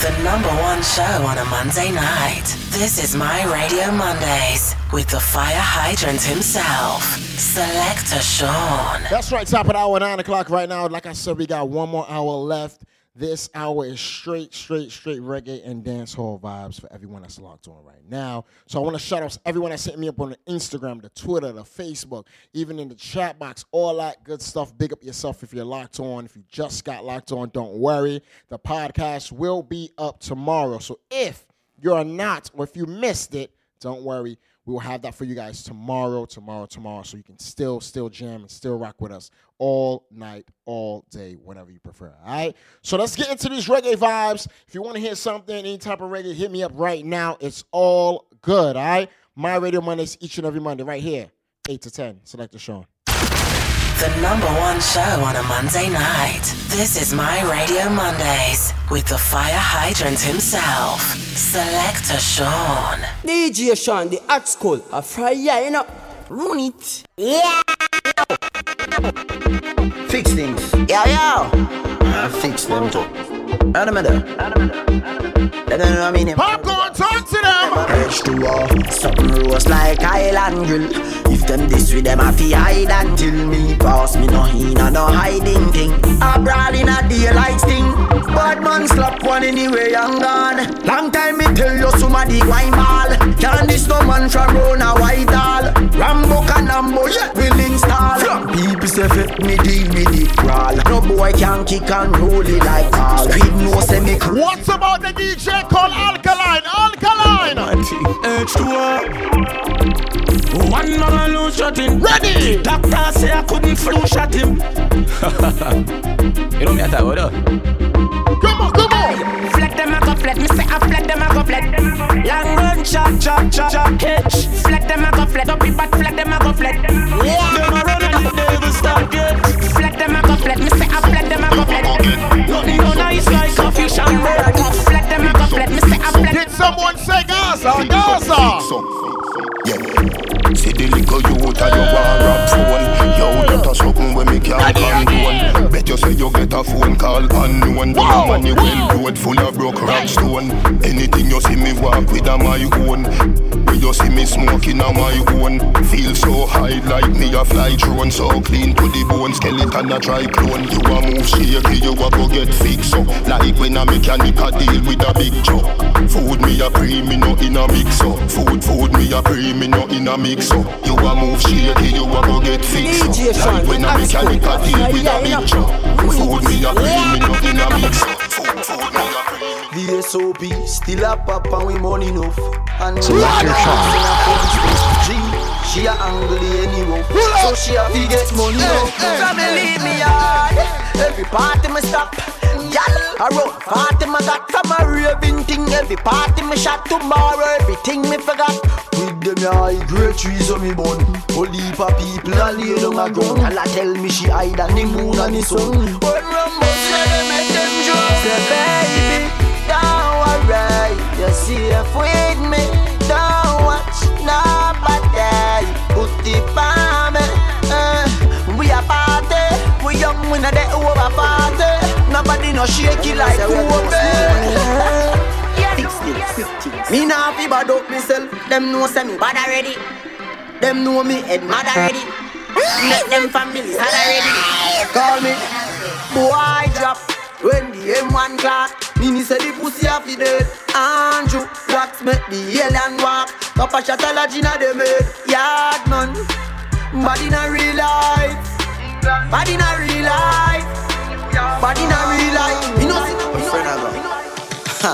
The number one show on a Monday night. This is My Radio Mondays with the fire hydrant himself, Selector Sean. That's right, top of the hour, 9 o'clock right now. Like I said, we got one more hour left. This hour is straight, straight, straight reggae and dancehall vibes for everyone that's locked on right now. So I want to shout out everyone that sent me up on the Instagram, the Twitter, the Facebook, even in the chat box, all that good stuff. Big up yourself if you're locked on. If you just got locked on, don't worry. The podcast will be up tomorrow. So if you're not, or if you missed it, don't worry. We will have that for you guys tomorrow, tomorrow, tomorrow, so you can still, still jam and still rock with us all night, all day, whenever you prefer. All right. So let's get into these reggae vibes. If you want to hear something, any type of reggae, hit me up right now. It's all good. All right. My Radio Mondays each and every Monday, right here, eight to ten. Selector Sean. The number one show on a Monday night. This is My Radio Mondays with the fire hydrant himself, Selector Sean. DJ Sean, the art school, a fire, you know. Run it. Yeah. Fix things. Yo, yo. I fix them too. Animator. They don't know what I mean. Popcaan, talk to them. H2O. Something roast like island grill. If them this with them, I fi hide until me pass me no in no hiding thing. I brawl in a daylight sting. Bad man slap one anyway and gone. Long time me tell you somebody why ball. Can't this no man from Rona Whitehall. Rambo Canambo, yeah, will install. People say fit me deal with the crawl. No boy can kick and roll it like all. Squid no say me cr- What's about the DJ called Alkaline? Alkaline. H2O. One man lose shot him. Ready. Doctor say I couldn't flu shot him. you know me at all, though. Come on, come on. Flat them a go flat, me say I flat them a go flat. Long run chop chop chop chop catch. Flat them a go flat, up it but flat them a go flat. Them a run and they never stop yet. Flat them a go flat, me say I flat them a go flat. Nothing no nice like a fish and bread. Someone say Gaza? Gaza. Yeah. See the little youth and you want rap phone Yo, that a something when me can't condone Bet you say you get a phone call unknown Wow. money well road full of broke rock stone. Anything you see me walk with a my own. When you see me smoking a my own. Feel so high like me a fly drone. So clean to the bone, skeleton a try clone. You a move shaky, you a go get fixed up. Like when a mechanic a deal with a big truck. Food me a pre, me no in a mix up. Food, food me a pre, me no in a mix up. You a move shaky, you a go get fixed up. Like when a mechanic a deal with a big truck Food me a pre, me no in a mix Food, food me a pre, The SOP still a pop and we money enough. And Select your G, she a angle anyhow. So she a fi get money me leave me hard. Every party me stop. Y'all around party me got from a raving thing. Every party me shot tomorrow. Everything me forgot. With them high grade trees on me bun. Heap of people a lay down a ground. Y'all tell me she hide and the moon and the sun. When Rambo say they make them drunk. Say baby, don't worry. You're safe with me. Don't watch nobody. Put on me. Uh, we a party. We young, we not that over party. Nobody no shake it like Kobe. Fix this. Me nah fi bad up myself. Them know say me bad already. Them know me head mad already. Make them families had already. Call me boy drop when the M1 clock. Mini say the pussy off the dead. Andrew wax make the alien walk. Papa shot a lodge inna the bed. Yard man, body in a real life. Body in a real life. Body in a real life. You know, A friend I got. Ha.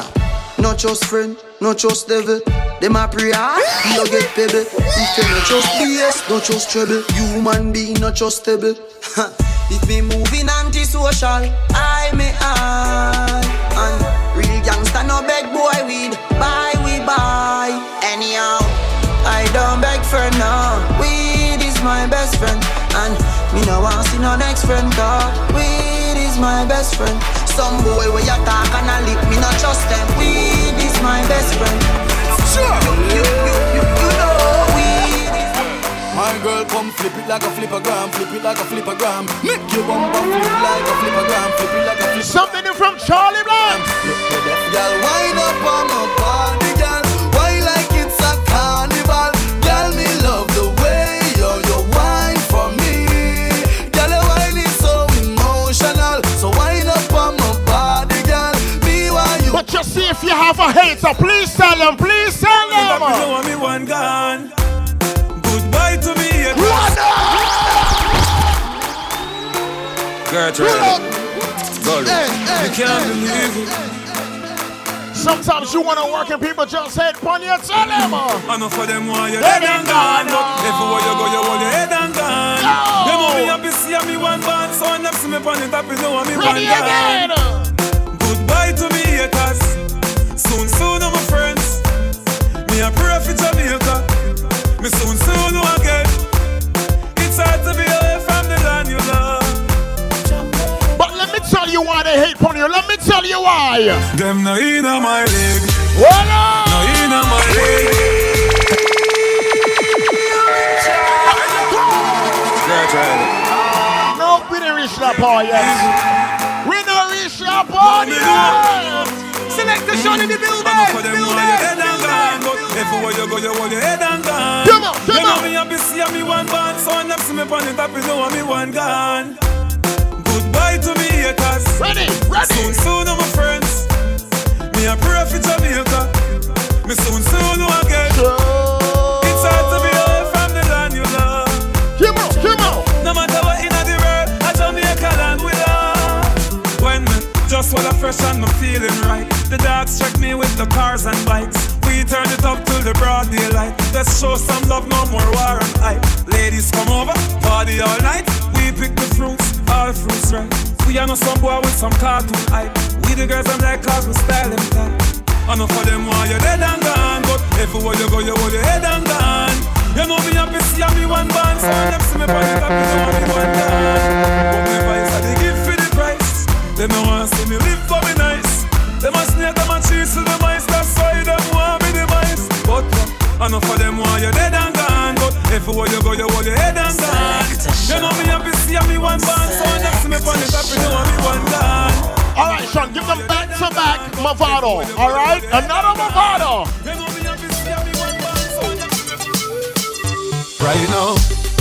Not just friend, not just devil. Them a pray hard, you get pebble. If you not just BS, not just trouble. Human being not trustable. Ha. If me moving antisocial, I may I. And real gangster no beg boy weed. Buy we buy. Anyhow, I don't beg for now. Weed is my best friend. And me no want see no next friend. Cause weed is my best friend. Some boy where you talk and a lip, me not trust them. Weed is my best friend. Sure. You, you, you, you, you know weed is My girl come flip it like a flippergram, flip it like a flipper gram. Make your bumper flip like a flippergram, flip it like a flip. Something new from Charlie Blanc. Look, the deaf girl you a hater, please tell them, please tell them. You want me one gone. Goodbye to me. Gertrude. Hey, hey, you can't believe it. Sometimes you wanna work and people just head pon your tell them. I know for them why you dead and gone. Everywhere you go, you hold your head and gone. You know me happy see me one band, so I never see me pon the top, you know me Ready one tell you why. Them no in my leg. Voila! No in my leg. No, we didn't reach that part yet. We don't reach that part yet. Select the shot in the building. Everywhere you go, you hold your head and gone. Come on, come you on. know me happy see me one band, so I never see me on the top, you know me one gone. Goodbye to me haters. Ready, ready. Soon, soon, my friends. Me a pray for Jamaica. Me soon, soon again. It's hard to be away from the land you love. Come on, come on. No matter what in the world, I'm a Jamaica land we love. When me just while I fresh and me feeling right, the dogs check me with the cars and bikes. We turn it up till the broad daylight. Let's show some love, no more war and hype. Ladies come over, party all night. We pick the fruits all fruits right. We are no some boy with some cartoon hype. We the girls I'm like cause we style them tight. I know for them why you're dead and gone, but everywhere you go you hold your head and gone. You know me happy see me one band, so them see me body know me one gone. But me vice I they give for the price. Them no want see me live for me nice. Them a snake, them a cheese, to the mice, that's why them want me the mice. But uh, I know for them why you're dead and everywhere you go you hold your head and gone. You know me happy see me one band, so next me on the top, you know me one gone. All right, Sean, give them back to back Mavado. All right, another Mavado. Right now,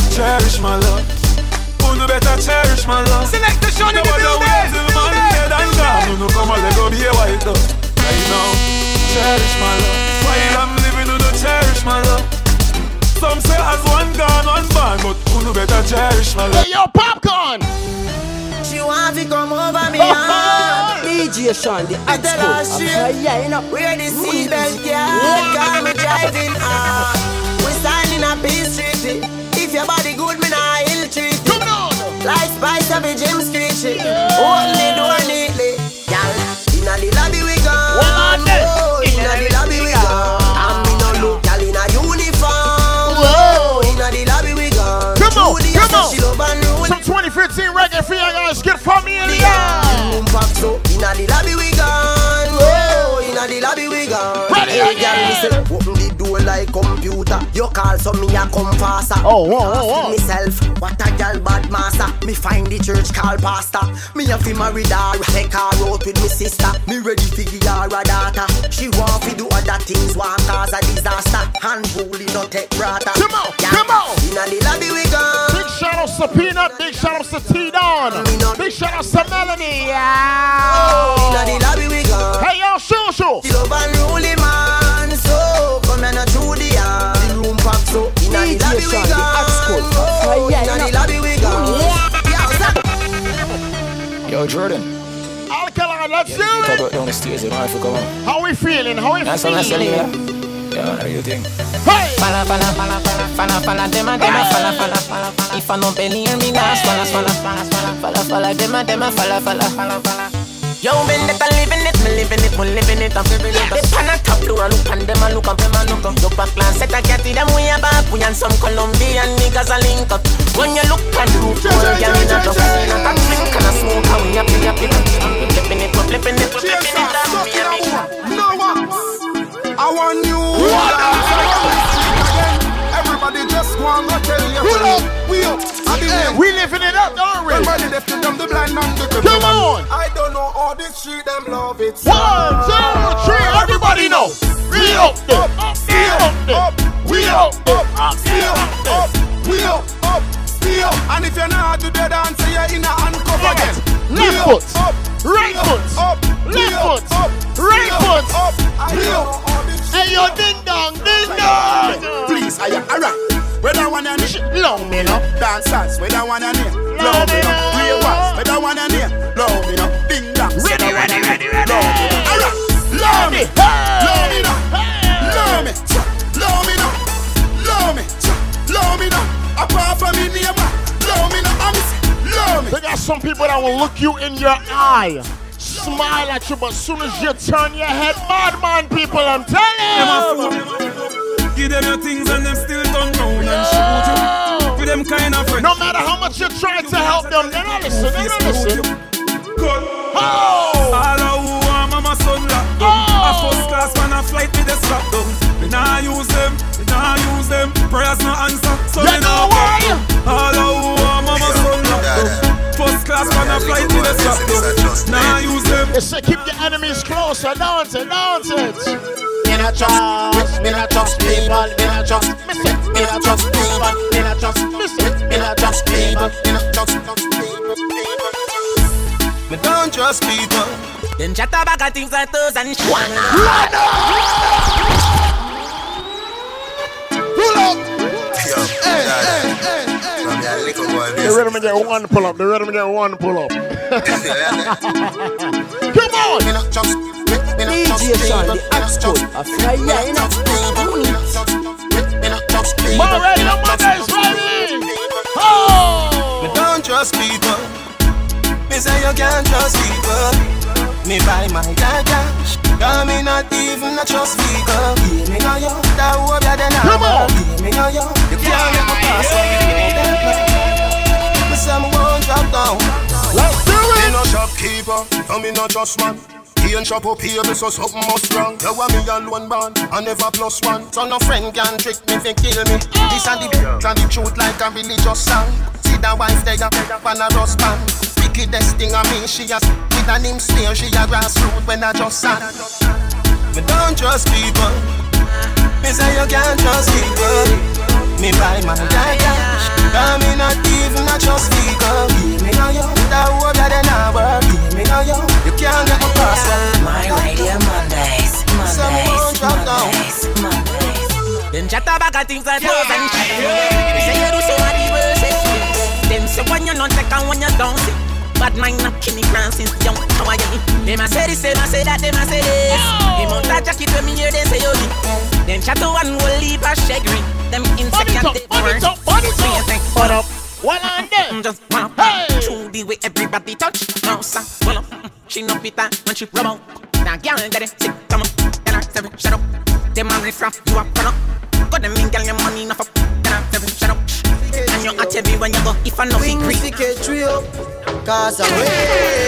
cherish my love. Who no better cherish my love? Selector Sean in the building. man dead and gone. Who no come and let go be a white dove. Right now, cherish my love. While I'm living, who no cherish my love. Some say as one gone, one born, but who no better cherish my love. Hey, yo, Popcaan. She want to come over me heart. DJ Sean, the I tell her expo. she Yeah, you know. wear the seatbelt, girl. Got me driving hard. We standing up Peace Street. If your body good, me nah ill treat it. Come on. Like Spice of a Jim Street shit. Only do it neatly. Girl, inna the lobby 2015 reggae for you guys. Get familiar. Boom pop so inna the lobby we gone. Oh, inna the lobby we gone. Ready hey, again. girl, listen. Open the door like computer. You call so me a come faster. Oh, whoa, whoa, whoa. Myself, what a girl bad master. Me find the church call pastor. Me a fi marry her, take her out with me sister. Me ready fi give her a daughter. She want fi do other things, want cause a disaster. And bully no take brata. Come on, come on. Inna the lobby we gone. Big shout outs to Peanut. Big shout outs to T Don. Big shout outs to Melanie. Inna the lobby we oh. gone. Hey, yo, shoo shoo. The love and ruling man, so come and through the yard. The room pack so the lobby we Sean, the gone. expo. Oh, you the know. lobby we gone. Yeah, what's up? Yo, Jordan, Alkaline, let's do it. the stairs, you know, you come on. How we feeling? How we That's what I said, yeah. feeling? Yeah, how you think? Hey. Falla, falla, falla, falla, falla, falla, dem a dem a falla, falla, falla, falla. If I belly and me nah swalla, swalla, swalla, swalla, falla, falla, dem a dem a falla, falla, falla, falla. Yo, been it, I'm living it, me living it, me living it, I'm feeling it. They pan a top floor, look and them a look up, them a look up. Look back, glance, set a cat, them way a back, we and some Colombian niggas a link up. When you look and roof, all gang in a drop, a drink and a smoke, and we happy, happy. I'm flipping it, flipping it, we're flipping it, I'm me and me. No one. I want you. Everybody just want to tell you. Pull up. We up. Hey, eh, we living it up, don't we? Everybody left to them the blind man the Come on. I don't know all this shit them love it. One, two, three. Everybody know. We up up there. We up there. We up, up, we up, up, we up. And if you're not to the dance, you're in a handcuff again left foot, right foot, left foot, right foot. Hey yo, ding dong, ding dong. Please, I am alright. Whether one and long me no. Dancers, whether one and long me no. real ones, whether one and long me no. Ding dong. Ready, ready, ready, ready. Alright, love me, love me, love me, love me, love me, love me, love apart from me me me. Got some people that will look you in your eye, smile at you, but as soon as you turn your head, madman people, I'm telling you. Give them your things and them still turn round and shoot you. For them kind of friends. No matter how much you try to help them, they don't listen, they don't listen. Oh! All who are mama son locked. A first class man a flight with the strap down. We nah use them, we nah use them. Prayers no answer, so You know why? All who First class man a flight with the strap down. Nah use them. They say keep your enemies closer, don't it, don't it? Me not trust, me not trust people, me not trust, me say, me not trust people, me not trust, me say, me not trust people, me not trust, trust people, people. Me don't trust people. Them chat about a things like those and shit. Pull up little while. The rhythm get one pull up. The rhythm get one pull up. Come on. DJ Sean. More ready, no more guys ready. Oh! Me don't trust people. Me say you can't trust people. Me buy my cash. Girl, me not even a trust figure Give me no you, that hope you then Come on Give me no you, you can't make me pass down. Let's do Me it! no shopkeeper, no me no just man. He ain't shop up here, so something must wrong. You want me alone born, I never plus one. So no friend can trick me, fi kill me. This and the and the truth like a religious song. See that wife there, on a rust band. Wickedest thing I mean, she a with a name snare, she a grassroot when I just sang. Me don't trust people. Me say you can't trust people. Me buy my car cash. Cause me not even a trust people. Give me no yo, that hope that they not work. Give me no yo, you can't get my password. My Radio Mondays, Mondays, Mondays, Mondays. Them chat about a things like those and shit. They say you do so many worse. Them say when you not take and when you don't see. Bad mind not kill me grand since young. How are you? Them a say this, them a say that, them a say this. Them on that jacket when me hear them say you Them chat to one will leave a shaggy. Them insect Body and top, they body burn. top, body So you top. think, What up? What on there? Mm, just wanna Hey! To the way everybody touch No sir, well up She no pita when she rub out Now girl get it sick come on Tell her seven shut up Them a riff raff you a run up Got them in girl your money enough up Tell her seven shut up And you at every when you go If I know Wings secret the catch we up, cause I'm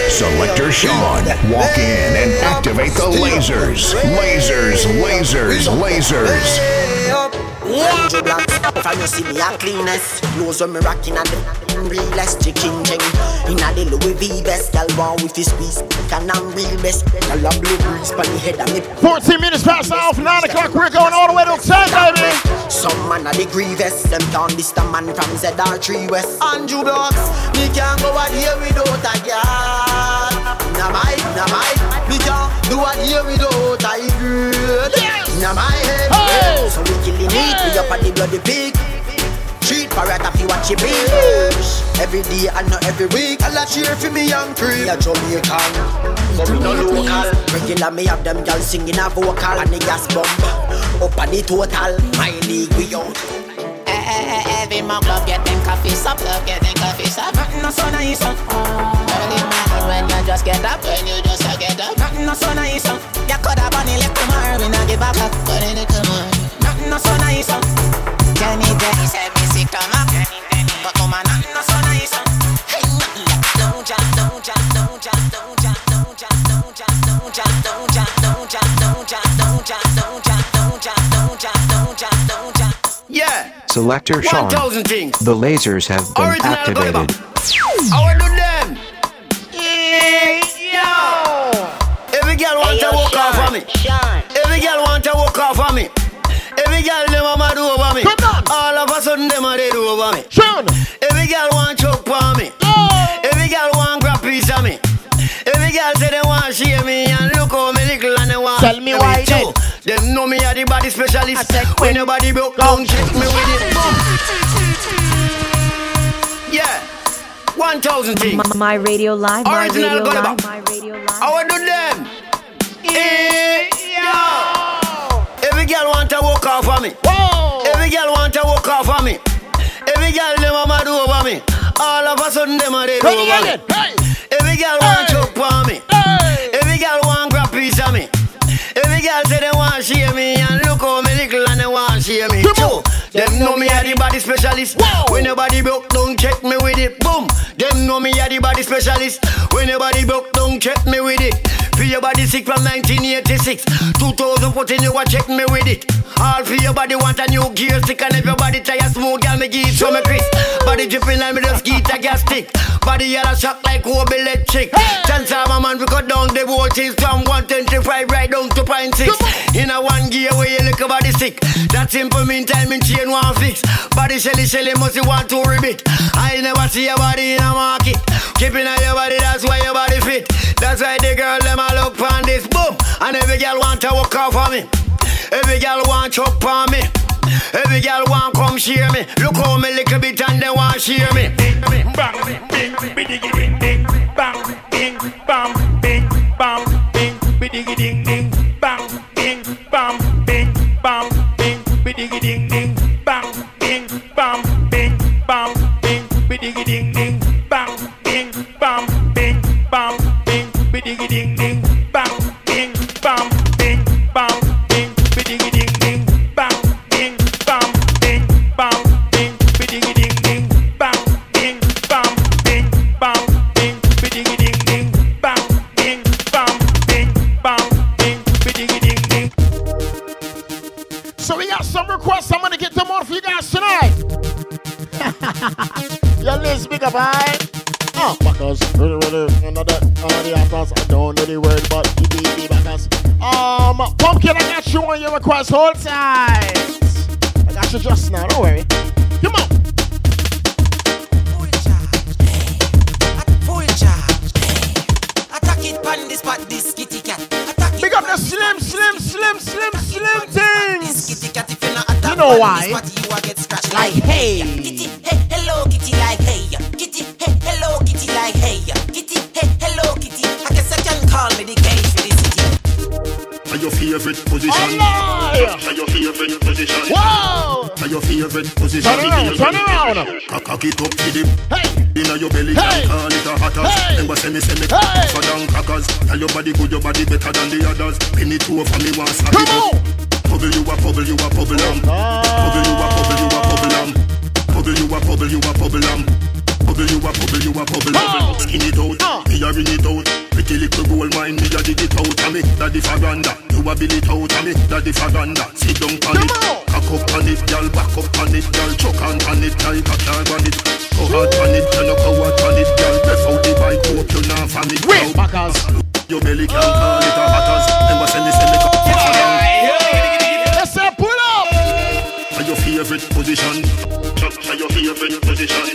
Selector Sean, walk in and activate the lasers. Lasers, lasers, lasers. way up. Hundred blocks, if you see me a cleanest Clothes when me rocking and the realest chicken ching In a the Louis V vest, gal want with his squeeze Can I'm real best, gal a blue breeze Pan the head of me 14 minutes past the hour, 9 o'clock. We're going all the way to 10, baby. Some man a the grievous Them down this the man from ZR3 West Andrew Blocks Me can't go out here without a girl. Nah my, nah my Me can't do out here without a girl. Nah my head Hey! So we killing it We up on the bloody pig. Street parrot if you watch it bitch Every day and not every week I'll cheer for me young cream A Jamaican But we no local. Regular me have them girls singing a vocal And the gas bomb Up on the total My league we out Every mug club get them coffee sup Love get them coffee sup Nothing no so nice uh. Early morning when you just get up When you just uh, get up Nothing no so nice uh. You coulda bunny left tomorrow We not give a fuck But in the tomorrow Nothing no so nice uh. Jenny Jenny said me sick come up But woman nothing no so nice uh. Hey nothing like Don't ya, don't ya, don't ya, don't ya, don't ya, don't ya, don't ya, don't ya, don't ya, don't ya, don't ya, don't ya, Selector Sean, the lasers have been Original activated. How we do them? Yo! Every girl want to walk off of me. Every girl want to walk off of me. Every girl them a mad over me. All of a sudden them a dead over me. Sean! Every girl want choke on me. Oh! Every girl want grab piece of me. Every girl say they want share me and look how me little and they want. Tell me why too. Them know me a the body specialist. When your body broke down, check me with it. Boom. Yeah. 1,000 things. My, my radio live, my Original radio Gulliver. live, my radio live. How I do them? Yo. Every girl want to walk off of me. Every girl want to walk off of me. Every girl them a mad over me. All of a sudden them a dead over me. again. Every girl want Every girl say they want share me and look how me little and they want to share me too. Them know me a the body specialist. When your body broke, don't check me with it. Boom. Them know me a the body specialist. When your body broke, don't check me with it. Feel your body sick from 1986. 2014 you a check me with it. All for your body want a new gear stick and if your body tire smooth, girl me give it to me Chris. Body dripping like me just get a gas stick. Body yellow shock like Kobe electric. Chance of a man we cut down the voltage from 125 right down to point six. In a one gear where you look body sick. That simple mean time in chain one fix. Body shelly shelly must you want to ribbit. I never see your body in a market. Keeping on your body, that's why your body fit. That's why the girl them a look on this boom. And every girl want to walk off on me. Every girl want chop on me. Every girl want come share me. Look how me little bit and they want share me. Bang, bing, bidigi ding ding. Bang, bing, bam, bing, bam, bing, bidigi ding ding. Bang, bing, bam, bing, bam, bing, bidigi ding on it. Wait, Now, backers. Your belly can call it a hatters. Remember, send me, send me, cock it for down. Let's say pull up. Are your favorite position? Are your favorite position?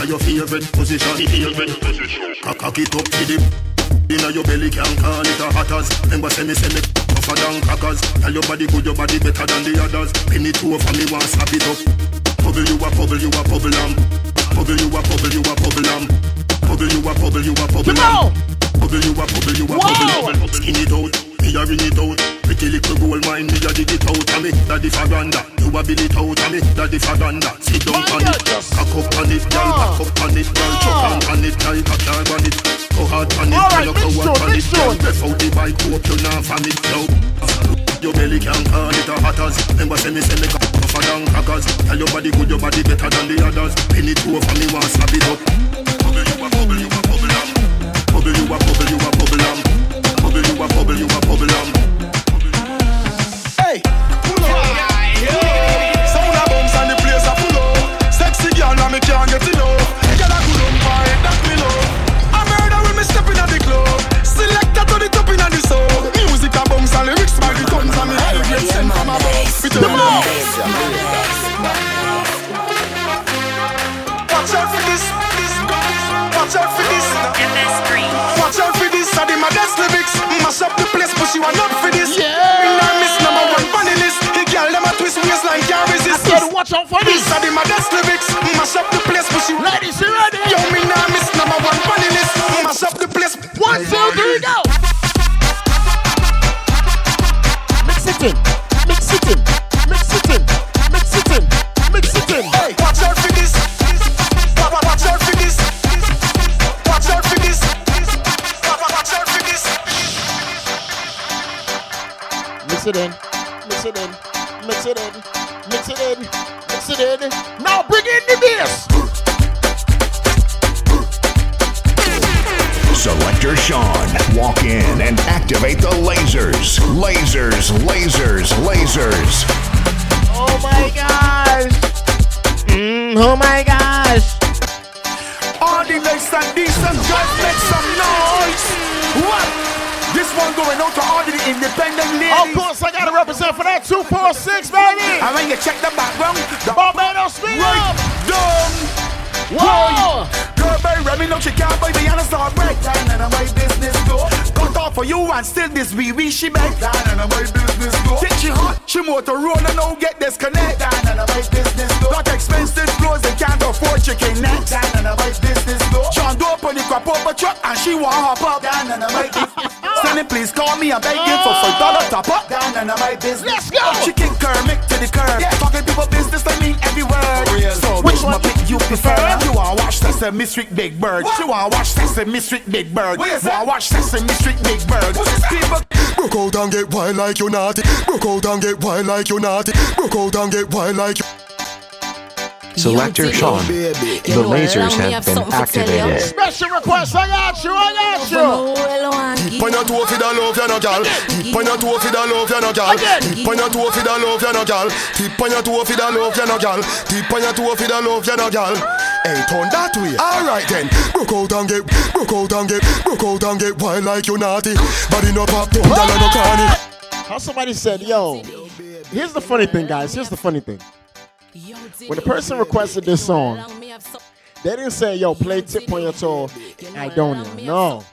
Are your favorite position? Favorite position. Cock it up to the Inna your belly can call it a hatters. Remember send me send me tougher than crackers. Tell your body good, your body better than the others. Penny two for me, want slap it up. Bubble you a bubble, you a bubble lamb. Bubble you a bubble, you a bubble lamb. Bubble you a bubble, you a bubble Come lamb. Bubble you a bubble, you a Wow. bubble. Skin it out, me a ring it out. Pretty little gold mine, me a dig it out of me. Daddy Faganda, you a bill it out of me. Daddy Faganda, sit down on it. Cock up on it, girl, Ah. back up on it, girl. Choke on on it, like a car on it. Go hard on it, girl, right, you mix coward tune, on it, girl. Breath out the bike, hope you not from it now. Your belly can call it a hatters. Remember, send me, send me, tougher than crackers. Tell your body good, your body better than the others. Penny two for me, want slap it up. Bubble you a bubble, you a bubble you a bubble, you a bubble lamb. Bubble you a bubble, you a bubble lamb. Hey, pull up. Sound a bounce and the place a full up. Sexy girl, now me can't get enough. Girl a good on fire, that me love. I murder when me step in at the club. Selector to the top in the soul. Music a bounce and lyrics by the tons and me grade sent from above. We turn up. Watch out for this. MS3. Watch out for this. Are the maddest lyrics. Mash up the place, but she want up for this. Yeah. Me nah miss number one funny list. He girl them a twist waistline, can't resist. I said, watch out for this. These are the maddest lyrics. Mash up the place, but she. Ladies, you ready? Yo, me nah miss number one funny list. Mash up the place. One, two, three, go. Mix it in. Mix it in, mix it in, mix it in, mix it in, mix it in. Now bring in the bass. Selector Sean, walk in and activate the lasers. Lasers, lasers, lasers. Oh my gosh. Mm, oh my gosh. All the ladies and decent guys make some noise. What? This one going out to all the independent ladies. Of course, I gotta represent for that 246, baby. And when you check the background, the Barbados speed right up. down. Whoa. Girl, baby, Remy, no, she can't buy me and I start break down and my business go. For you and still this wee wee she make down and my business go. Think she hot, she Motorola, no get disconnect down and my business go. Got expensive clothes, they can't afford chicken necks down and my business go. John do up on the up a truck and she want hop up down and my business. Stanley, please call me, I'm begging for five dollar top up down and my business. Let's go. Kick Kermit to the curb. Yeah, talking people business, I mean every word. So which one pick you prefer? You wanna watch Sesame Street Big Bird? You wanna watch Sesame Street Big Bird? Wanna watch Sesame Street Big Bird? People Broke out and get wild like you naughty. Broke out and get wild like you naughty. Broke out and get wild like you. Selector Sean, the lasers have been activated. Special request, I got you, I got you. Tip on your toe for the love, you no gal. Tip on your toe for the love, you no gal. Tip on your toe for the love, you no gal. Tip on your toe for the love, you no gal. Tip on your toe for the love, you no gal. Hey, turn that way. Alright then. Broke out and get, broke out and get, broke out and get wild like you naughty. Body no pop, don't gal no carny. How somebody said, yo, here's the funny thing, guys. Here's the funny thing. When the person requested this song, they didn't say, yo, play Tip on Your Toe, Idonia. No.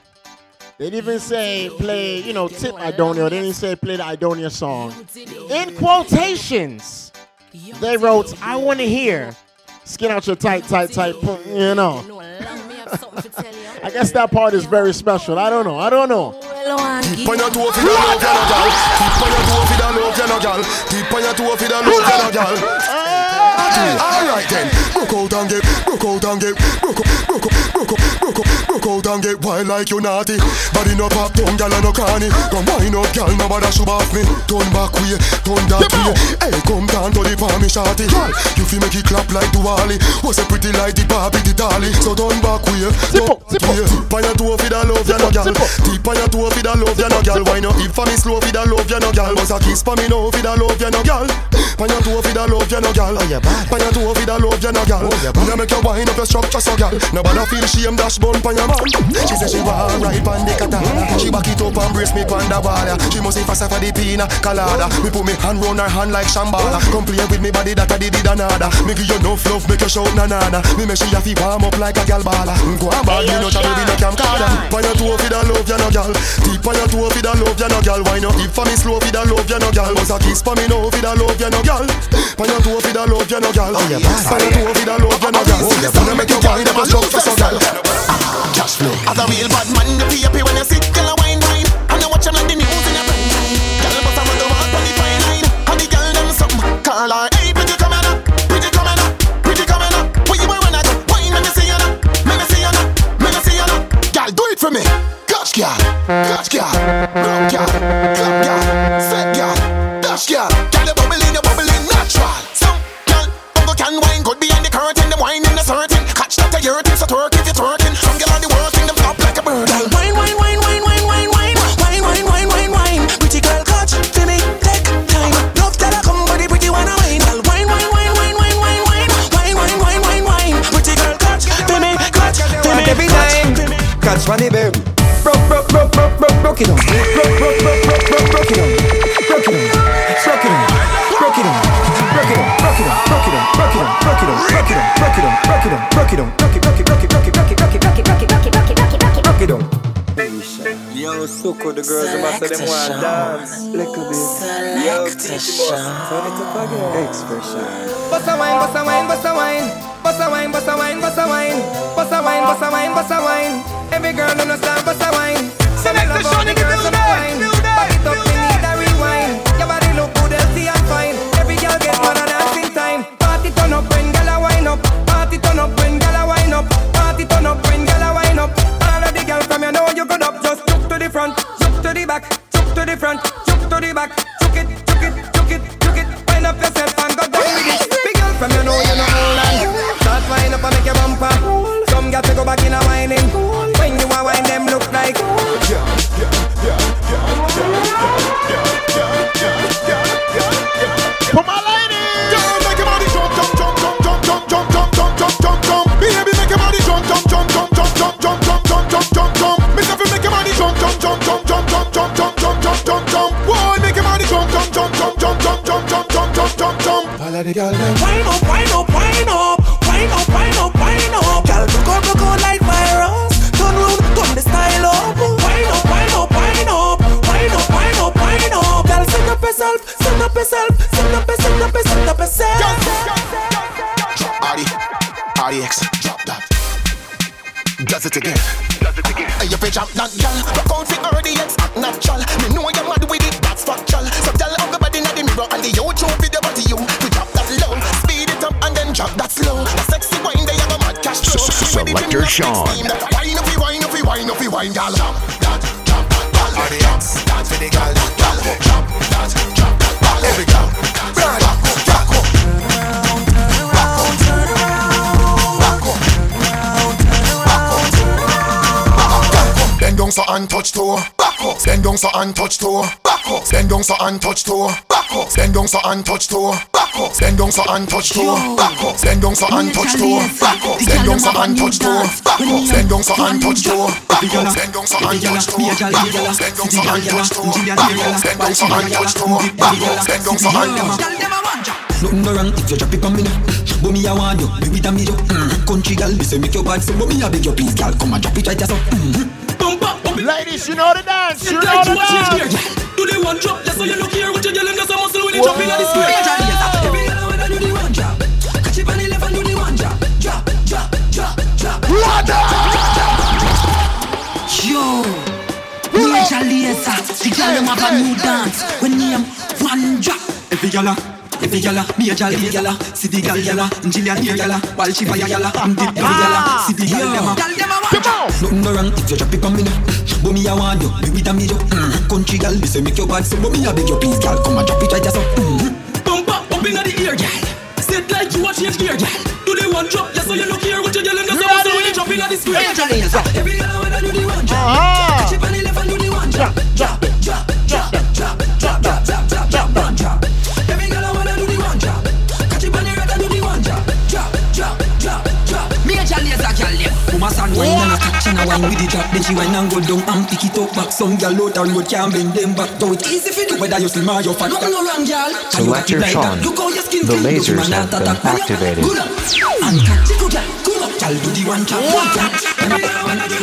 They didn't even say, play, you know, Tip Idonia. They didn't say, play the Idonia song. In quotations, they wrote, I want to hear Skin Out Your Tight, Tight, Tight, you know. I guess that part is very special. I don't know. I don't know. Tip on your toe for the love, you no gal. Tip on your toe for the love, you no gal. Tip on your toe for the love, you no gal. Alright then, broke out and get, broke out and get, broke broke out, broke out, broke out, broke out and get wild like you naughty. Body no pop, tongue gal and no carny. Come wind up, gal, no bother shoot off me. Turn back way, turn that way. Hey, come down to the palm, me shorty. Gal, you feel make it clap like Duali. Was a pretty like the Barbie, the dolly. So turn back way, turn back way. Tip on your toe for the love, you no gal. Tip on your toe for the love, you no gal. Why not if for me slow for the love, you no gal. Bust a kiss for me now for the love, you no gal. On your toe for the love, you no gal. Oh, yeah, bad. On your toe for the love, oh, you no gal. When you make your wind up your structure, so gal. Nobody feel shame dash bun pon your man. She say she want ride pon the katana. She back it up and brace me pon the wall. She must be faster for the pina colada. Me put me hand round her hand like Shambhala. Come play with me body that I did it another. Me give you enough love, make you shout na na na. Me make she have to warm up like a gal bala. Mm, go on bad, me no try baby no camcorder. Pon your toe for the love, you no gal. Tip on your toe for the love, you no gal. Why not? If for me slow for the love, you no gal. Bust a kiss for me now for the love, you no gal. Pon your toe for the love, you no gal. Oh, pon your toe for the love, you no gal. Oh, Wanna make you wind up your structure, so gal. Cash flow. As a real bad man, you feel happy when you sit, girl, a wine, wine. And you watch them like the news in your brain. Girl, bust a mother walk on the fine line. And the girl them some call her, hey, pretty coming up, pretty coming up, pretty coming up. What you wearing at? Wine, let me see you now, let me see you now, let me see you now. Girl, do it for me. Gosh, girl, gosh, girl, girl, the girls them after them want dance. Little bit. Yo, Titi Boss. Turn it up again. Expression. Bust a wine, bust a wine, bust a wine. Bust a wine, bust a wine, bust a wine. Bust a wine, bust a wine, bust a wine. Every girl on got it all down. Wine up, wine up. Sean. Wine up, wine up, wine up, wine, girl. Drop that, drop that, girl. Party X, dance for the girl. Drop that, drop that, drop that. Every girl, brand, rock, rock. Bend down so and touch toe. Back up. Bend down so and touch toe. Back up. Bend down so and touch toe. Back up. Bend down so and touch toe. Back up. Bend down so and touch toe. Back up. Bend down so and touch toe. Back up. Bend down so and touch toe. Back up. Bend down so and touch toe. Back up. Bend down so and touch toe. Back up. Bend down so and touch toe. Back up. Bend down so and touch toe. Back up. Bend down so and Nothing no wrong if you drop it on me now. But me I want you, be with a me yo. Mm. Country girl, me say make your bad so but me I beg you please, girl, come and drop it right just up. Mm. Bump up, bump it. Ladies, you know the dance. You know like the you watch it here, dance. yeah. Do the one drop, just so you look here with your girl and just a muscle when you drop in the square. The girl them have a new dance when me am one drop. Every girl Every gyal me a gyal, every gyal see the gyal gyal, Jillian here gyal, while she fire gyal, I'm the every gyal, see the gyal dem a. Nothing no wrong if you drop it on me now, but me a want you, be with a me yo. Mm. Country gyal, me say make your bad, so but me a beg you please gyal, come and drop it right just up. Mm. Bump up, up inna the ear gyal, sit like you a change gear gyal. Do the one drop, just so you look here with your gyal and just a muscle when you drop inna the square. Every gyal when I do the one drop, jolly. Woman stand wine and a catch and a wine with the drop. Then she wine and go down and pick it up back. Some girl out the road can't bend them back. Though it's easy for do whether you slim or you fat. Nothing no wrong, girl. Selector Sean. The lasers have been activated. Good up. And catch it, good girl. Good up, girl. Do the one drop, one drop. Every girl I wanna do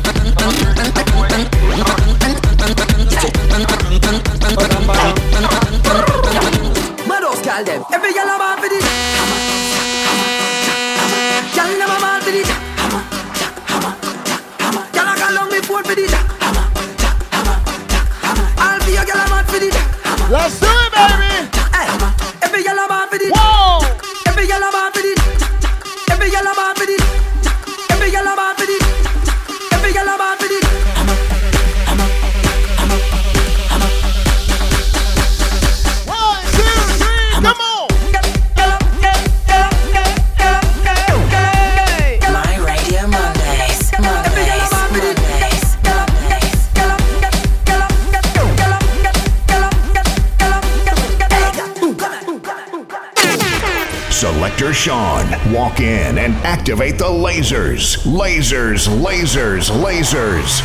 Sean. Walk in and activate the lasers. Lasers, lasers, lasers.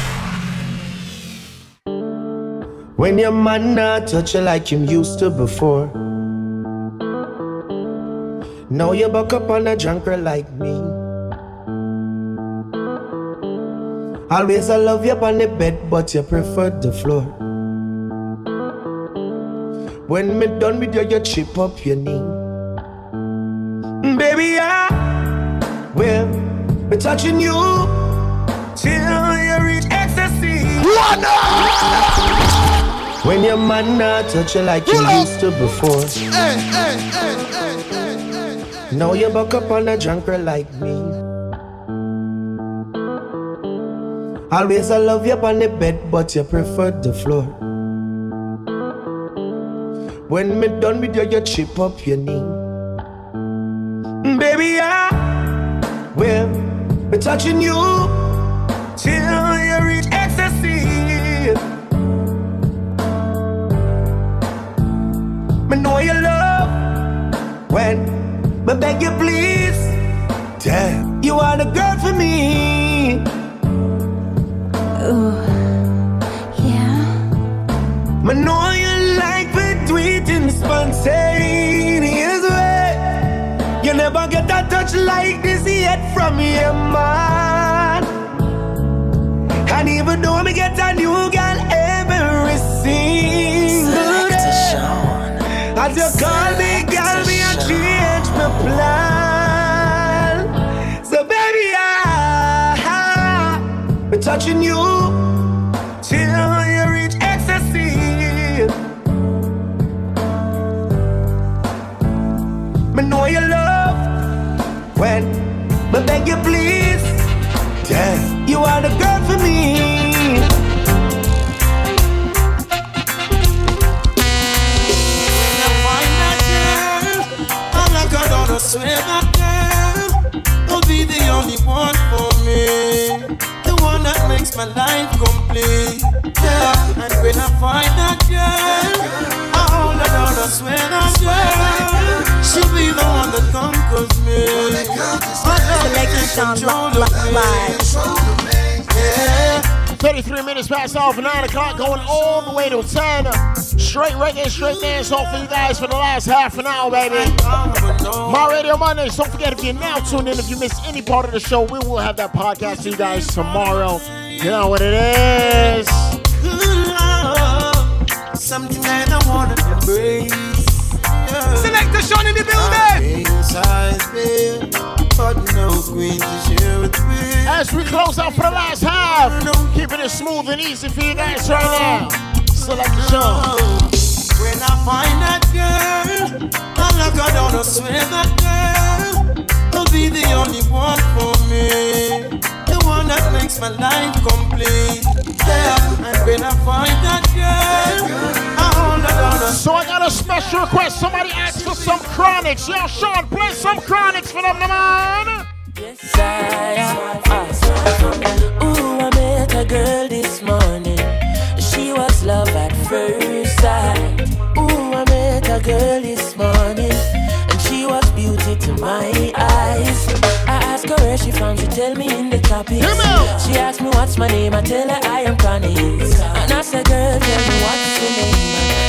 When your man not touch you like him used to before. Now you buck up on a drunker like me. Always I love you on the bed, but you prefer the floor. When me done with you, you chip up your knee. Be touching you till you reach ecstasy. One when your man not touch you like you used to before. Hey, hey, hey, now you buck up on a drunker like me. Always I love you on the bed, but you prefer the floor. When me done with you, you chip up your knee. Mm, baby, I will be touching you till you reach ecstasy. Me know you love when me beg you please. Damn, you are the girl for me. Ooh, yeah. Me know you like to do it in spontaneous way. You never get that touch like this yet from your man. And even though me get a new girl every single day, as you call me, girl, me a change my plan. So baby, I, be touching you till you reach ecstasy. Me know you love when me beg you please. Damn, you are the girl for me. I will be the only one for me. The one that makes my life complete. Yeah, and when I find that girl, I hold down, I swear that she'll be the one that conquers me. Selection Control of me. Yeah. 33 minutes past off, 9 o'clock, going all the way to 10. Straight reggae, straight dance off for you guys for the last half an hour, baby. My Radio Mondays. Don't forget, if you're now tuned in, if you miss any part of the show, we will have that podcast to you guys tomorrow. You know what it is. Something that I wanna embrace. Selector Sean in the building. But no queen to share with me. As we close out for the last half, keeping it smooth and easy for you guys right now. Select the show. When I find that girl, I'm like I don't swear that girl will be the only one for me. The one that makes my life complete. Down. So I got a special request. Somebody asked for some Chronixx. Yo, Sean, play some Chronixx for them, man. Her where she from, tell me in the tropics. She asked me what's my name, I tell her I am Chronixx. And I said, girl, tell me what's your name.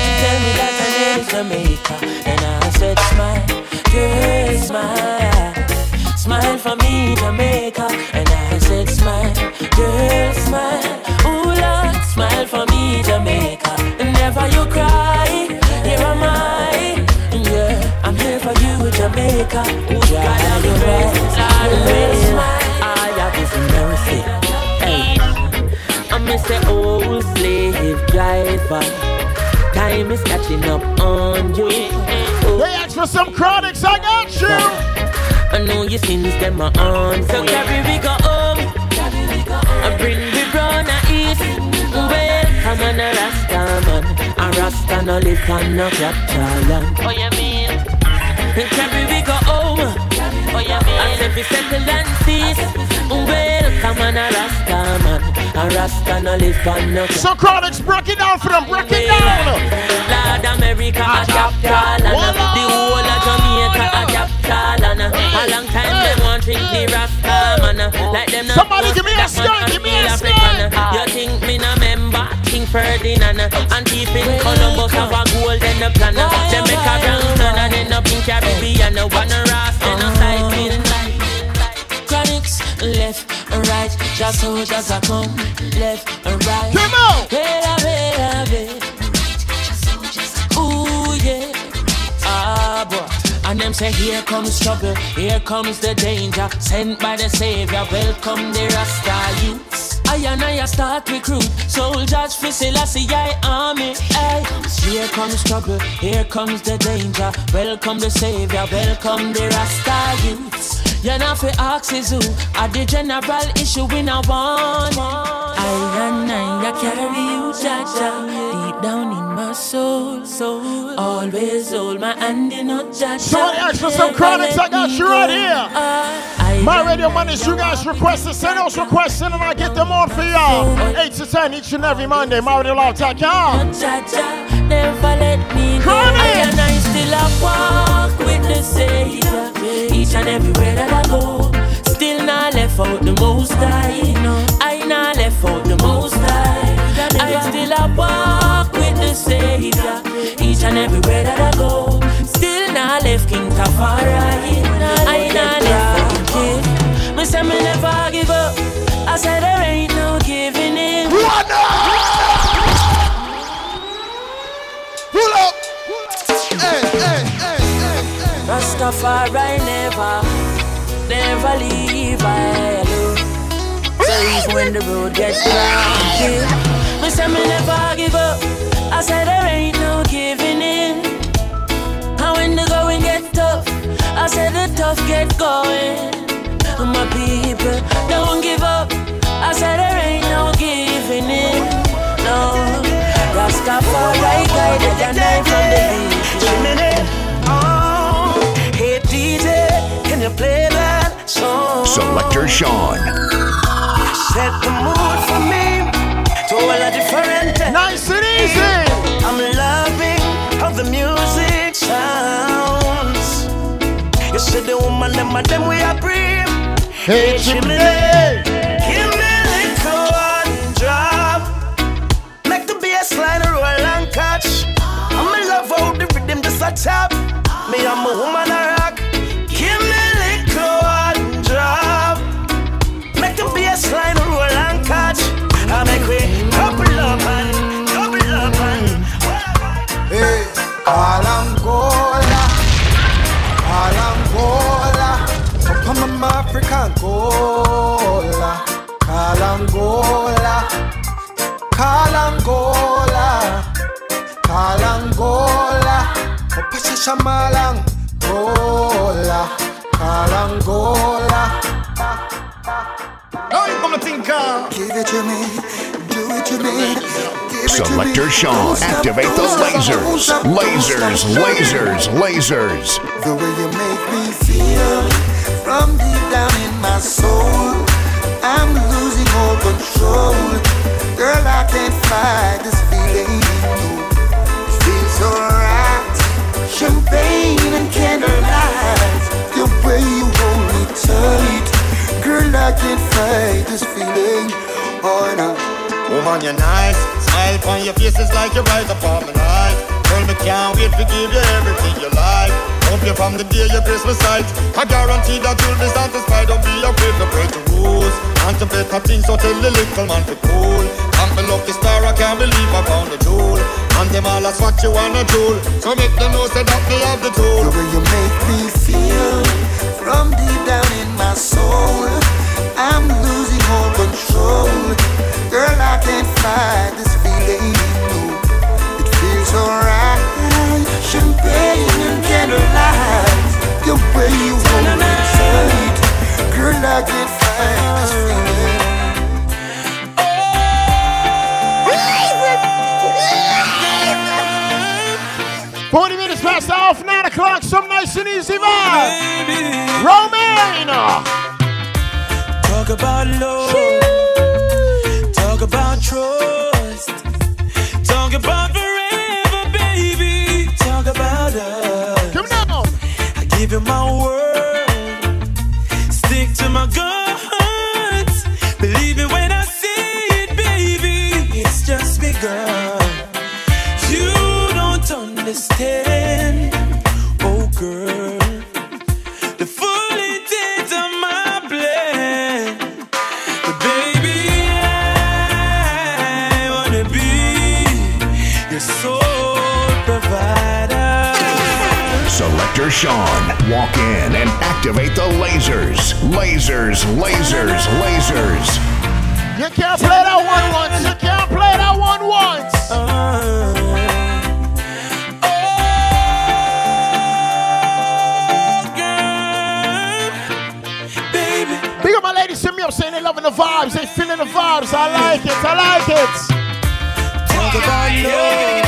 She tell me that her name is Jamaica. And I said, smile, girl, smile. Smile for me, Jamaica. And I said, smile, girl, smile. Ooh, Lord, smile for me, Jamaica. And never you cry, here am I. Yeah, I'm here for you, Jamaica. Ooh, God, you're right. I I'm Mr. Old Slave Driver. Time is catching up on you. Oh. They asked for some Chronixx, I got you. I know your sins, them are on. So carry we go home. I bring the brown a east. Well, come on a Rasta man. A Rasta no live on no capital land. Oh, you mean? Carry we go home. Oh, you mean? I said we settle and cease. Well, come on a Rasta man. A Rasta no live on no So Chronixx, break it down for them, break it down. Lord America a capital land. The whole of Jamaica a capital land. A long time uh, them want drink the Rasta man. Like them Somebody give me a that man skank, and give me a feel uh. ah. You think me no member King Ferdinand uh, and deep in Columbus have a golden plan. Them make a turn and end up in Caribbean. One Rasta no ah. sighting. Chronixx left and right, just soldiers are come left and right. Come on, Bella, bella, bella. Ooh yeah, ah boy. And them say here comes trouble, here comes the danger, sent by the Savior. Welcome the Rasta youths. I and I start recruit soldiers for Selassie I army. Hey, here comes trouble, here comes the danger. Welcome the savior, welcome the Rasta youths. You're not for axes who are the general issue in a one. I and I, I carry you, Jaja, deep down in my soul, soul. Always hold my hand in a Jaja. Somebody ask for some Chronixx, I got you right here. My radio Mondays, you guys requested, send those requests in and I get them on for y'all. 8 to 10 each and every Monday, MyRadioLive.com. Jaja, never let me go. I the Savior. Each and everywhere that I go. Still not left out the most high. I not left out the most high. I still a walk with the Savior. Each and everywhere that I go. Still not left King Tafari. I not left out. Me say me never give up. I said there ain't no giving in. Pull hey. Rastafari never, never leave I alone. So even when the road gets rocky, me say me never give up. I said there ain't no giving in. And when the going get tough, I said the tough get going. My people don't give up. I said there ain't no giving in. No, Rastafari guided the night from the beach. Play that song? Selector Sean. Set the mood for me to all a different. Nice and easy. I'm loving how the music sounds. You see the woman, them and them we are breathe. Hey, Jimmy, give me a little one drop. Make the bass line roll and catch. I'm in love how the rhythm just a tap. Me, I'm a woman Hey, Alangola, Alangola, up oh, on my African Gola, Kalangola, Kalangola, Kalangola, oh, up a Shamalang, Gola, Kalangola. Now you come to think of. Give it to me, do it to me. Selector Sean. Activate the lasers. Lasers, lasers, lasers. The way you make me feel from deep down in my soul. I'm losing all control. Girl, I can't fight this feeling. Feels. Champagne and candlelight. The way you hold me tight. Girl, I can't fight this feeling. Oh, no. Woman, you're nice. Smile on your face is like you rise up on my life. Girl, me can't wait to give you everything you like. Hope you from the day you Christmas sight. I guarantee that you'll be satisfied. Don't be afraid to break the rules. Contemplate a thing, so tell the little man to cool. Thank me lucky star, I can't believe I found the jewel. And them all that's what you wanna do. So make them know say that they have the tool. The way you make me feel from deep down in my soul. I'm losing all control. Girl, I can't fight this feeling. No, it feels alright. Champagne and candlelight. The way you hold me tight. Girl, I can't fight this feeling. 40 minutes past off, 9 o'clock, some nice and easy vibe. Romaine. Talk about love. Talk about trust. Talk about forever, baby. Talk about us. Come now. I give you my word. Stick to my guns. Believe it when I Selector Sean. Walk in and activate the lasers. Lasers, lasers, lasers. You can't play that one once. You can't play that one once. Big up my ladies, send me up saying they loving the vibes, they feeling the vibes. I like it, I like it. Talk about love.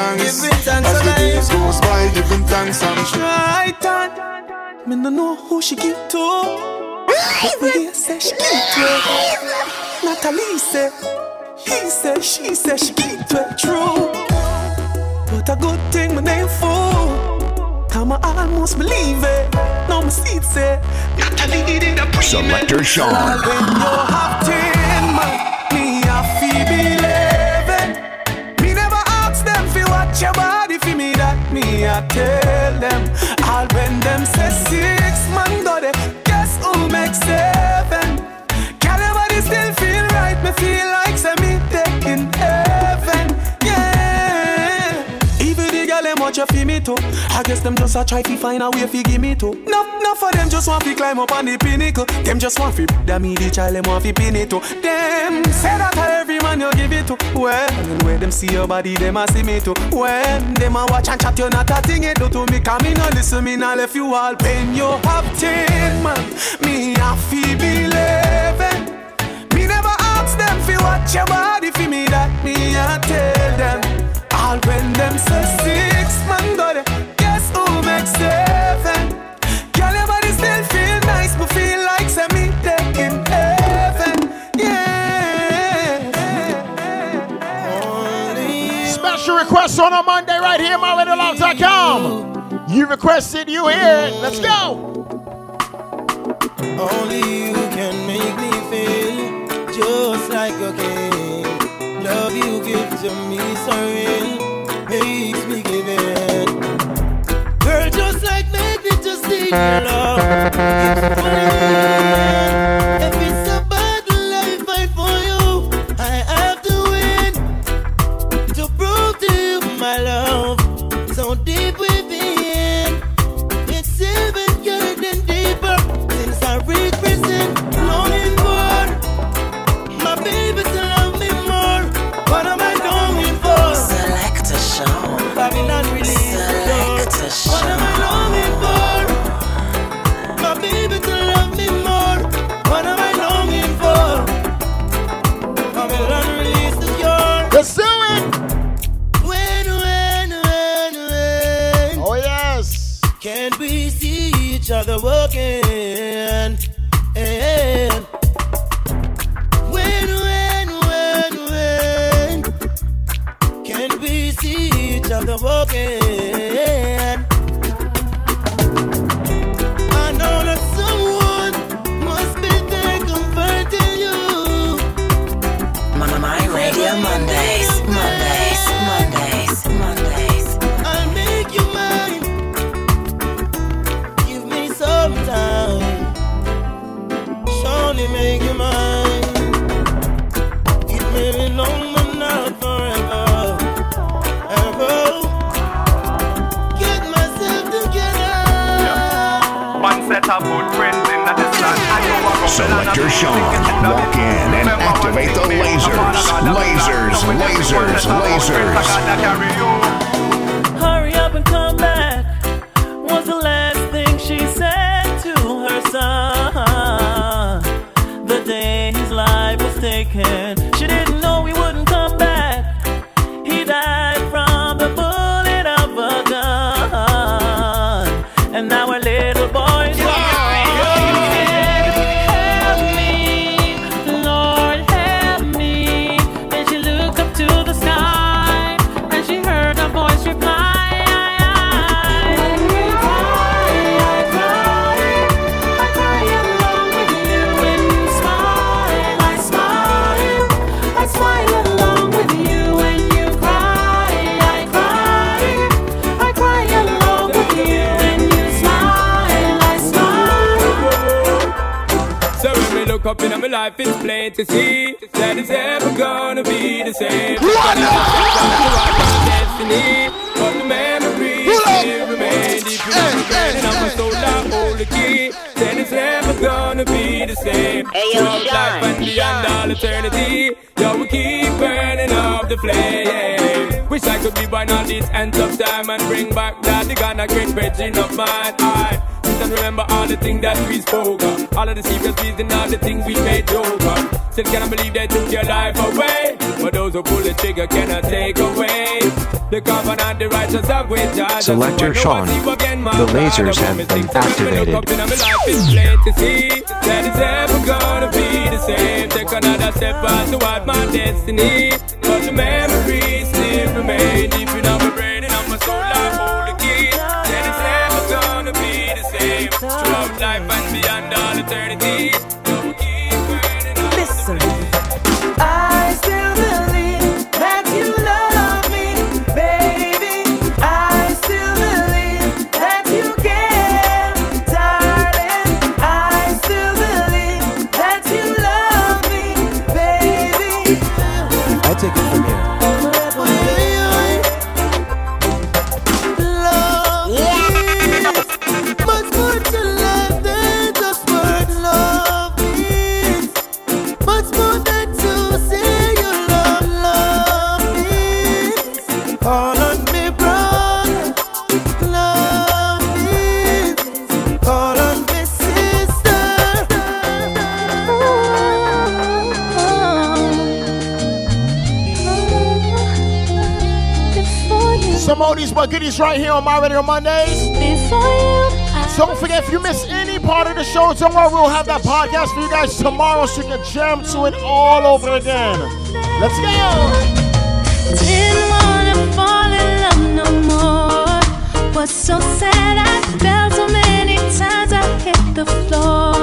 Thanks, giving thanks. As the days goes by, giving thanks and praise. Right on. Me no know who she give to. But me hear say she give to. Natalie say, he say, she say she give to it true. But a good thing my name fool. Come I almost believe it. No my seat say, Natalie did it a Selector Sean. When you have ten tell them. I'll when them say six you fi me too. I guess them just a try fi find a way fi give me too. No, no for them just want fi climb up on the pinnacle. Them just want fi that me the child them want fi pin it to. Them say that a every man you give it to. Well, and when them see your body, them a see me too. When them a watch and chat, you not a thing it do to me. Come me no listen, me no left you all. When you have ten man, me a fi believe it. Me never ask them fi watch your body fi me that me a tell them. All when them say six man got it, guess who makes seven? Girl your body still feel nice, but feel like say me taking heaven, yeah. Special request on a Monday right here, myradiolive.com. You requested, you hear it. Let's go. Only you can make me feel just like a king. Love you give to me so real, makes me give it. Girl, just like make me just see your love. Life life, is plain to see that it's ever gonna be the same. Gonna have my destiny, but the memories still remain deep in my brain, and I'm a soul I hold the key. Then it's never gonna be the same. Throughout life and beyond all eternity, yo, we keep burning up the flame. Wish I could be born on this end of time and bring back that the Ghana great virgin of mine. I sit and remember all the things that we spoke of, all of the secrets and all the things we made joke of. Still cannot believe they took your life away, but those who pull the trigger cannot take away. The covenant, the righteous have with judge. Selector Sean, the lasers have been activated. It's plain to see that it's ever gonna be the same. Take another step out toward my destiny, but the memories still remain deep in my brain and on my soul. Eternity. Right here on My Radio Mondays. Don't forget if you miss any part of the show, don't worry, we'll have that podcast for you guys tomorrow so you can jam to it all over again. Let's go! Didn't wanna fall in love no more. Was so sad I fell so many times I hit the floor.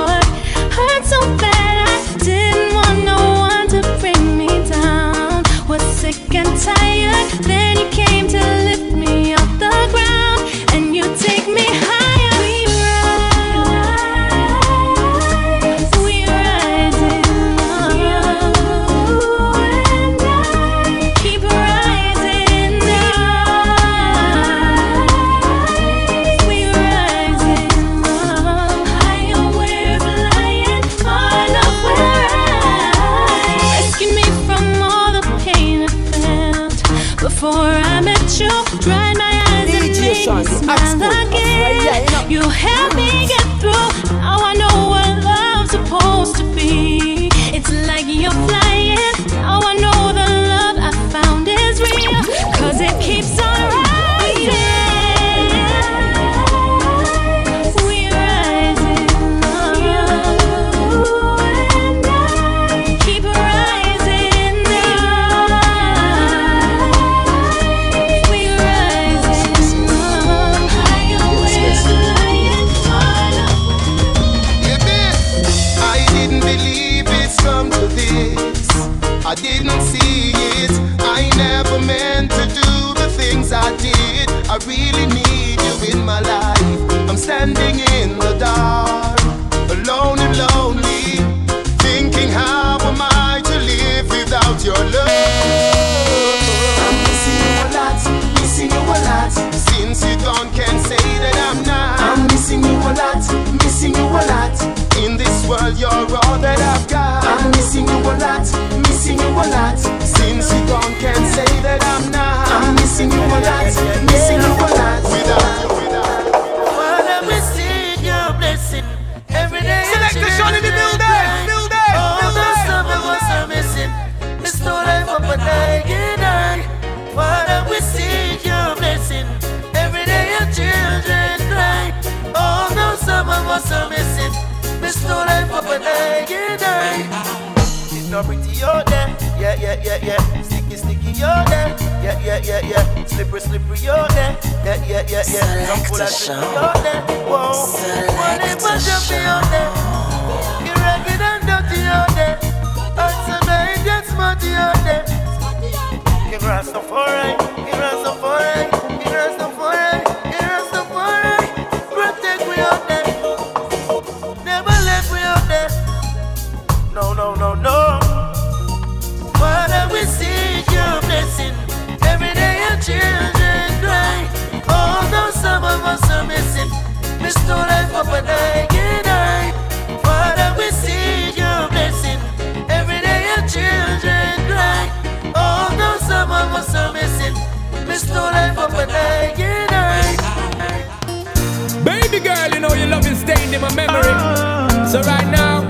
Hurt so bad I didn't want no one to bring me down. Was sick and tired, I'm Give in my memory. So right now,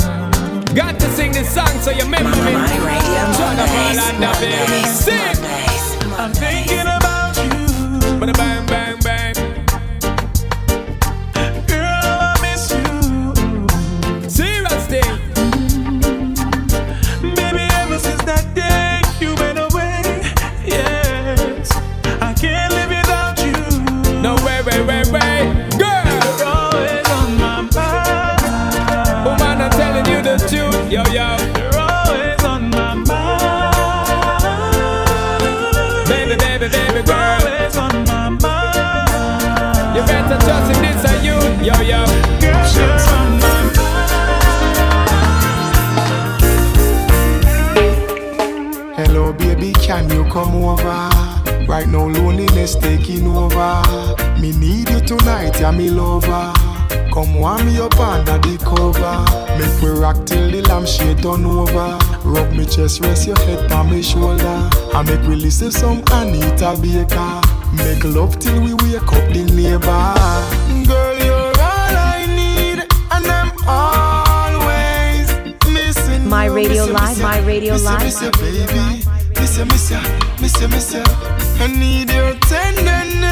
got to sing this song so you remember me. My radio Turn up all Mondays, under, baby. Sing. Me lover. Come warm me up under the cover. Make we rock till the lampshade turn over. Rub me chest, rest your head on my shoulder. And make we listen some Anita Baker. Make love till we wake up the neighbor. Girl, you're all I need, and I'm always missing My Radio you, Live. My Radio Miss Live. miss you, baby. Miss you, miss you, miss you, miss you. I need your tenderness.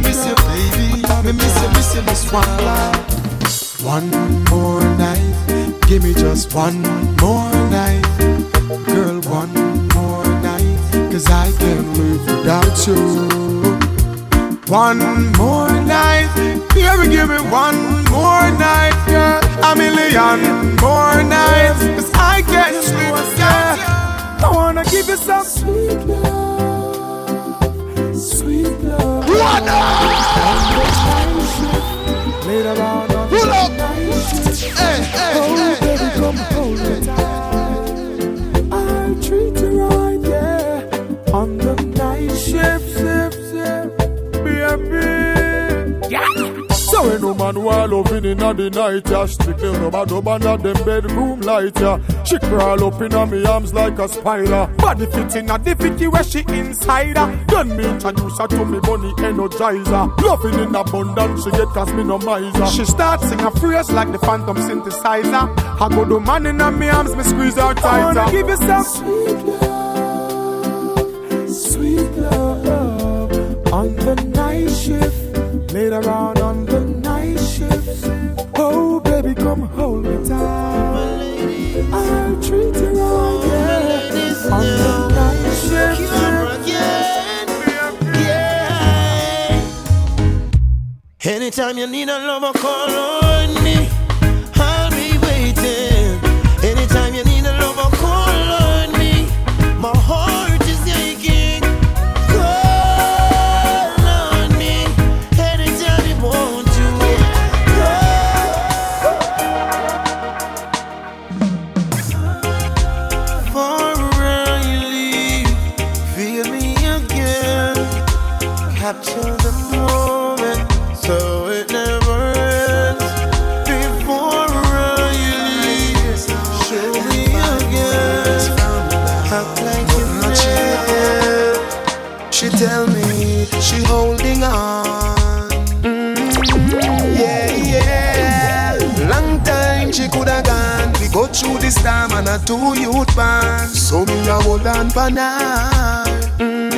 Miss you, miss you, baby. Me miss you, miss you, miss one life. One more night. Give me just one more night. Girl, one more night. Cause I can't live without you. One more night, baby, give me one more night, yeah. A million more nights, cause I can't sleep you. I wanna give you some sweet love, love. What Later on, on Pull up. Hey, hey, oh, So when no man want loving in the night, yeah. Strictly rubber dub under them bedroom light, yeah. She crawl up in me arms like a spider. Body fit in a the fitty where she inside her. Then me introduce her to me bunny energizer. Loving in abundance, she get cause me no miser. She starts sing a phrase like the phantom synthesizer. I go do man in me arms, me squeeze her tighter. I wanna give you some sweet love, sweet love on the night shift. Later on Anytime you need a lover, call on me. Two youth band. So me a hold on for now. Mm,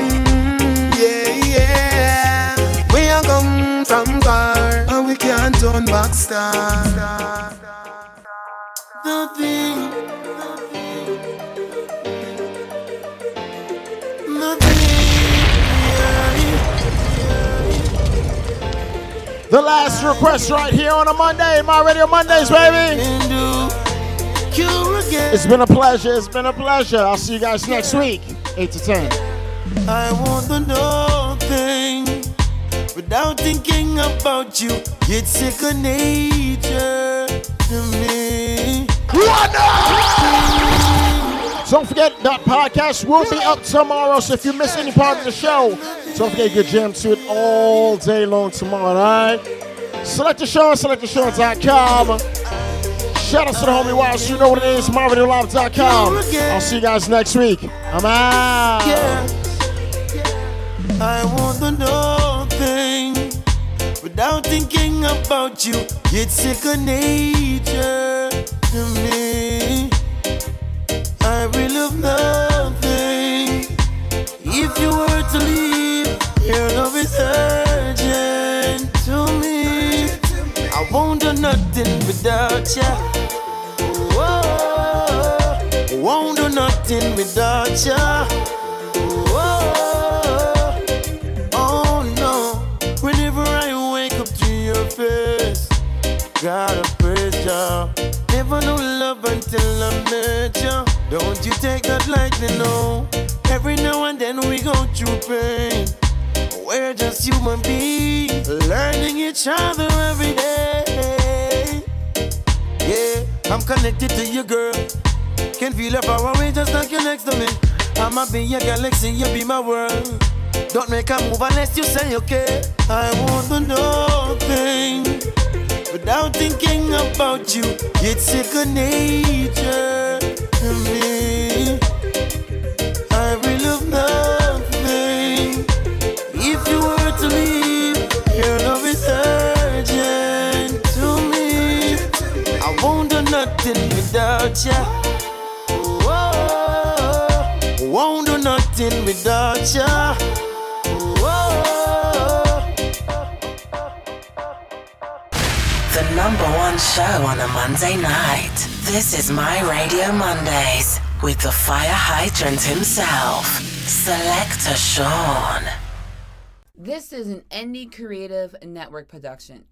yeah, yeah. We a come from far and we can't turn back star. Nothing. The last request right here on a Monday, my Radio Mondays, baby. It's been a pleasure. It's been a pleasure. I'll see you guys next week, 8 to 10. I want to know things without thinking about you. It's second nature to me. Don't forget that podcast will be up tomorrow. So if you miss any part of the show, don't forget get jammed to it all day long tomorrow, all right? Select the show, selectshow.com. Shout out to the homie Wiles. You know what it is, myradiolive.com. I'll see you guys next week. I'm out. I want things without thinking about you. It's second nature to me. I really love nothing. If you were to leave, your love is urgent do nothing without ya. Whoa, won't do nothing without ya. Whoa, oh no. Whenever I wake up to your face, gotta praise ya. Never knew love until I met ya. Don't you take that lightly, no. Every now and then we go through pain. We're just human beings, learning each other every day. Yeah, I'm connected to you, girl. Can feel her far away just like you're next to me. I'ma be your galaxy, you be my world. Don't make a move unless you say okay. I want to know things without thinking about you. It's second nature to me. Without ya. Whoa, won't do nothing without ya. Whoa. The number one show on a Monday night. This is My Radio Mondays with the fire hydrant himself, Selector Sean. This is an Indie Creative Network production.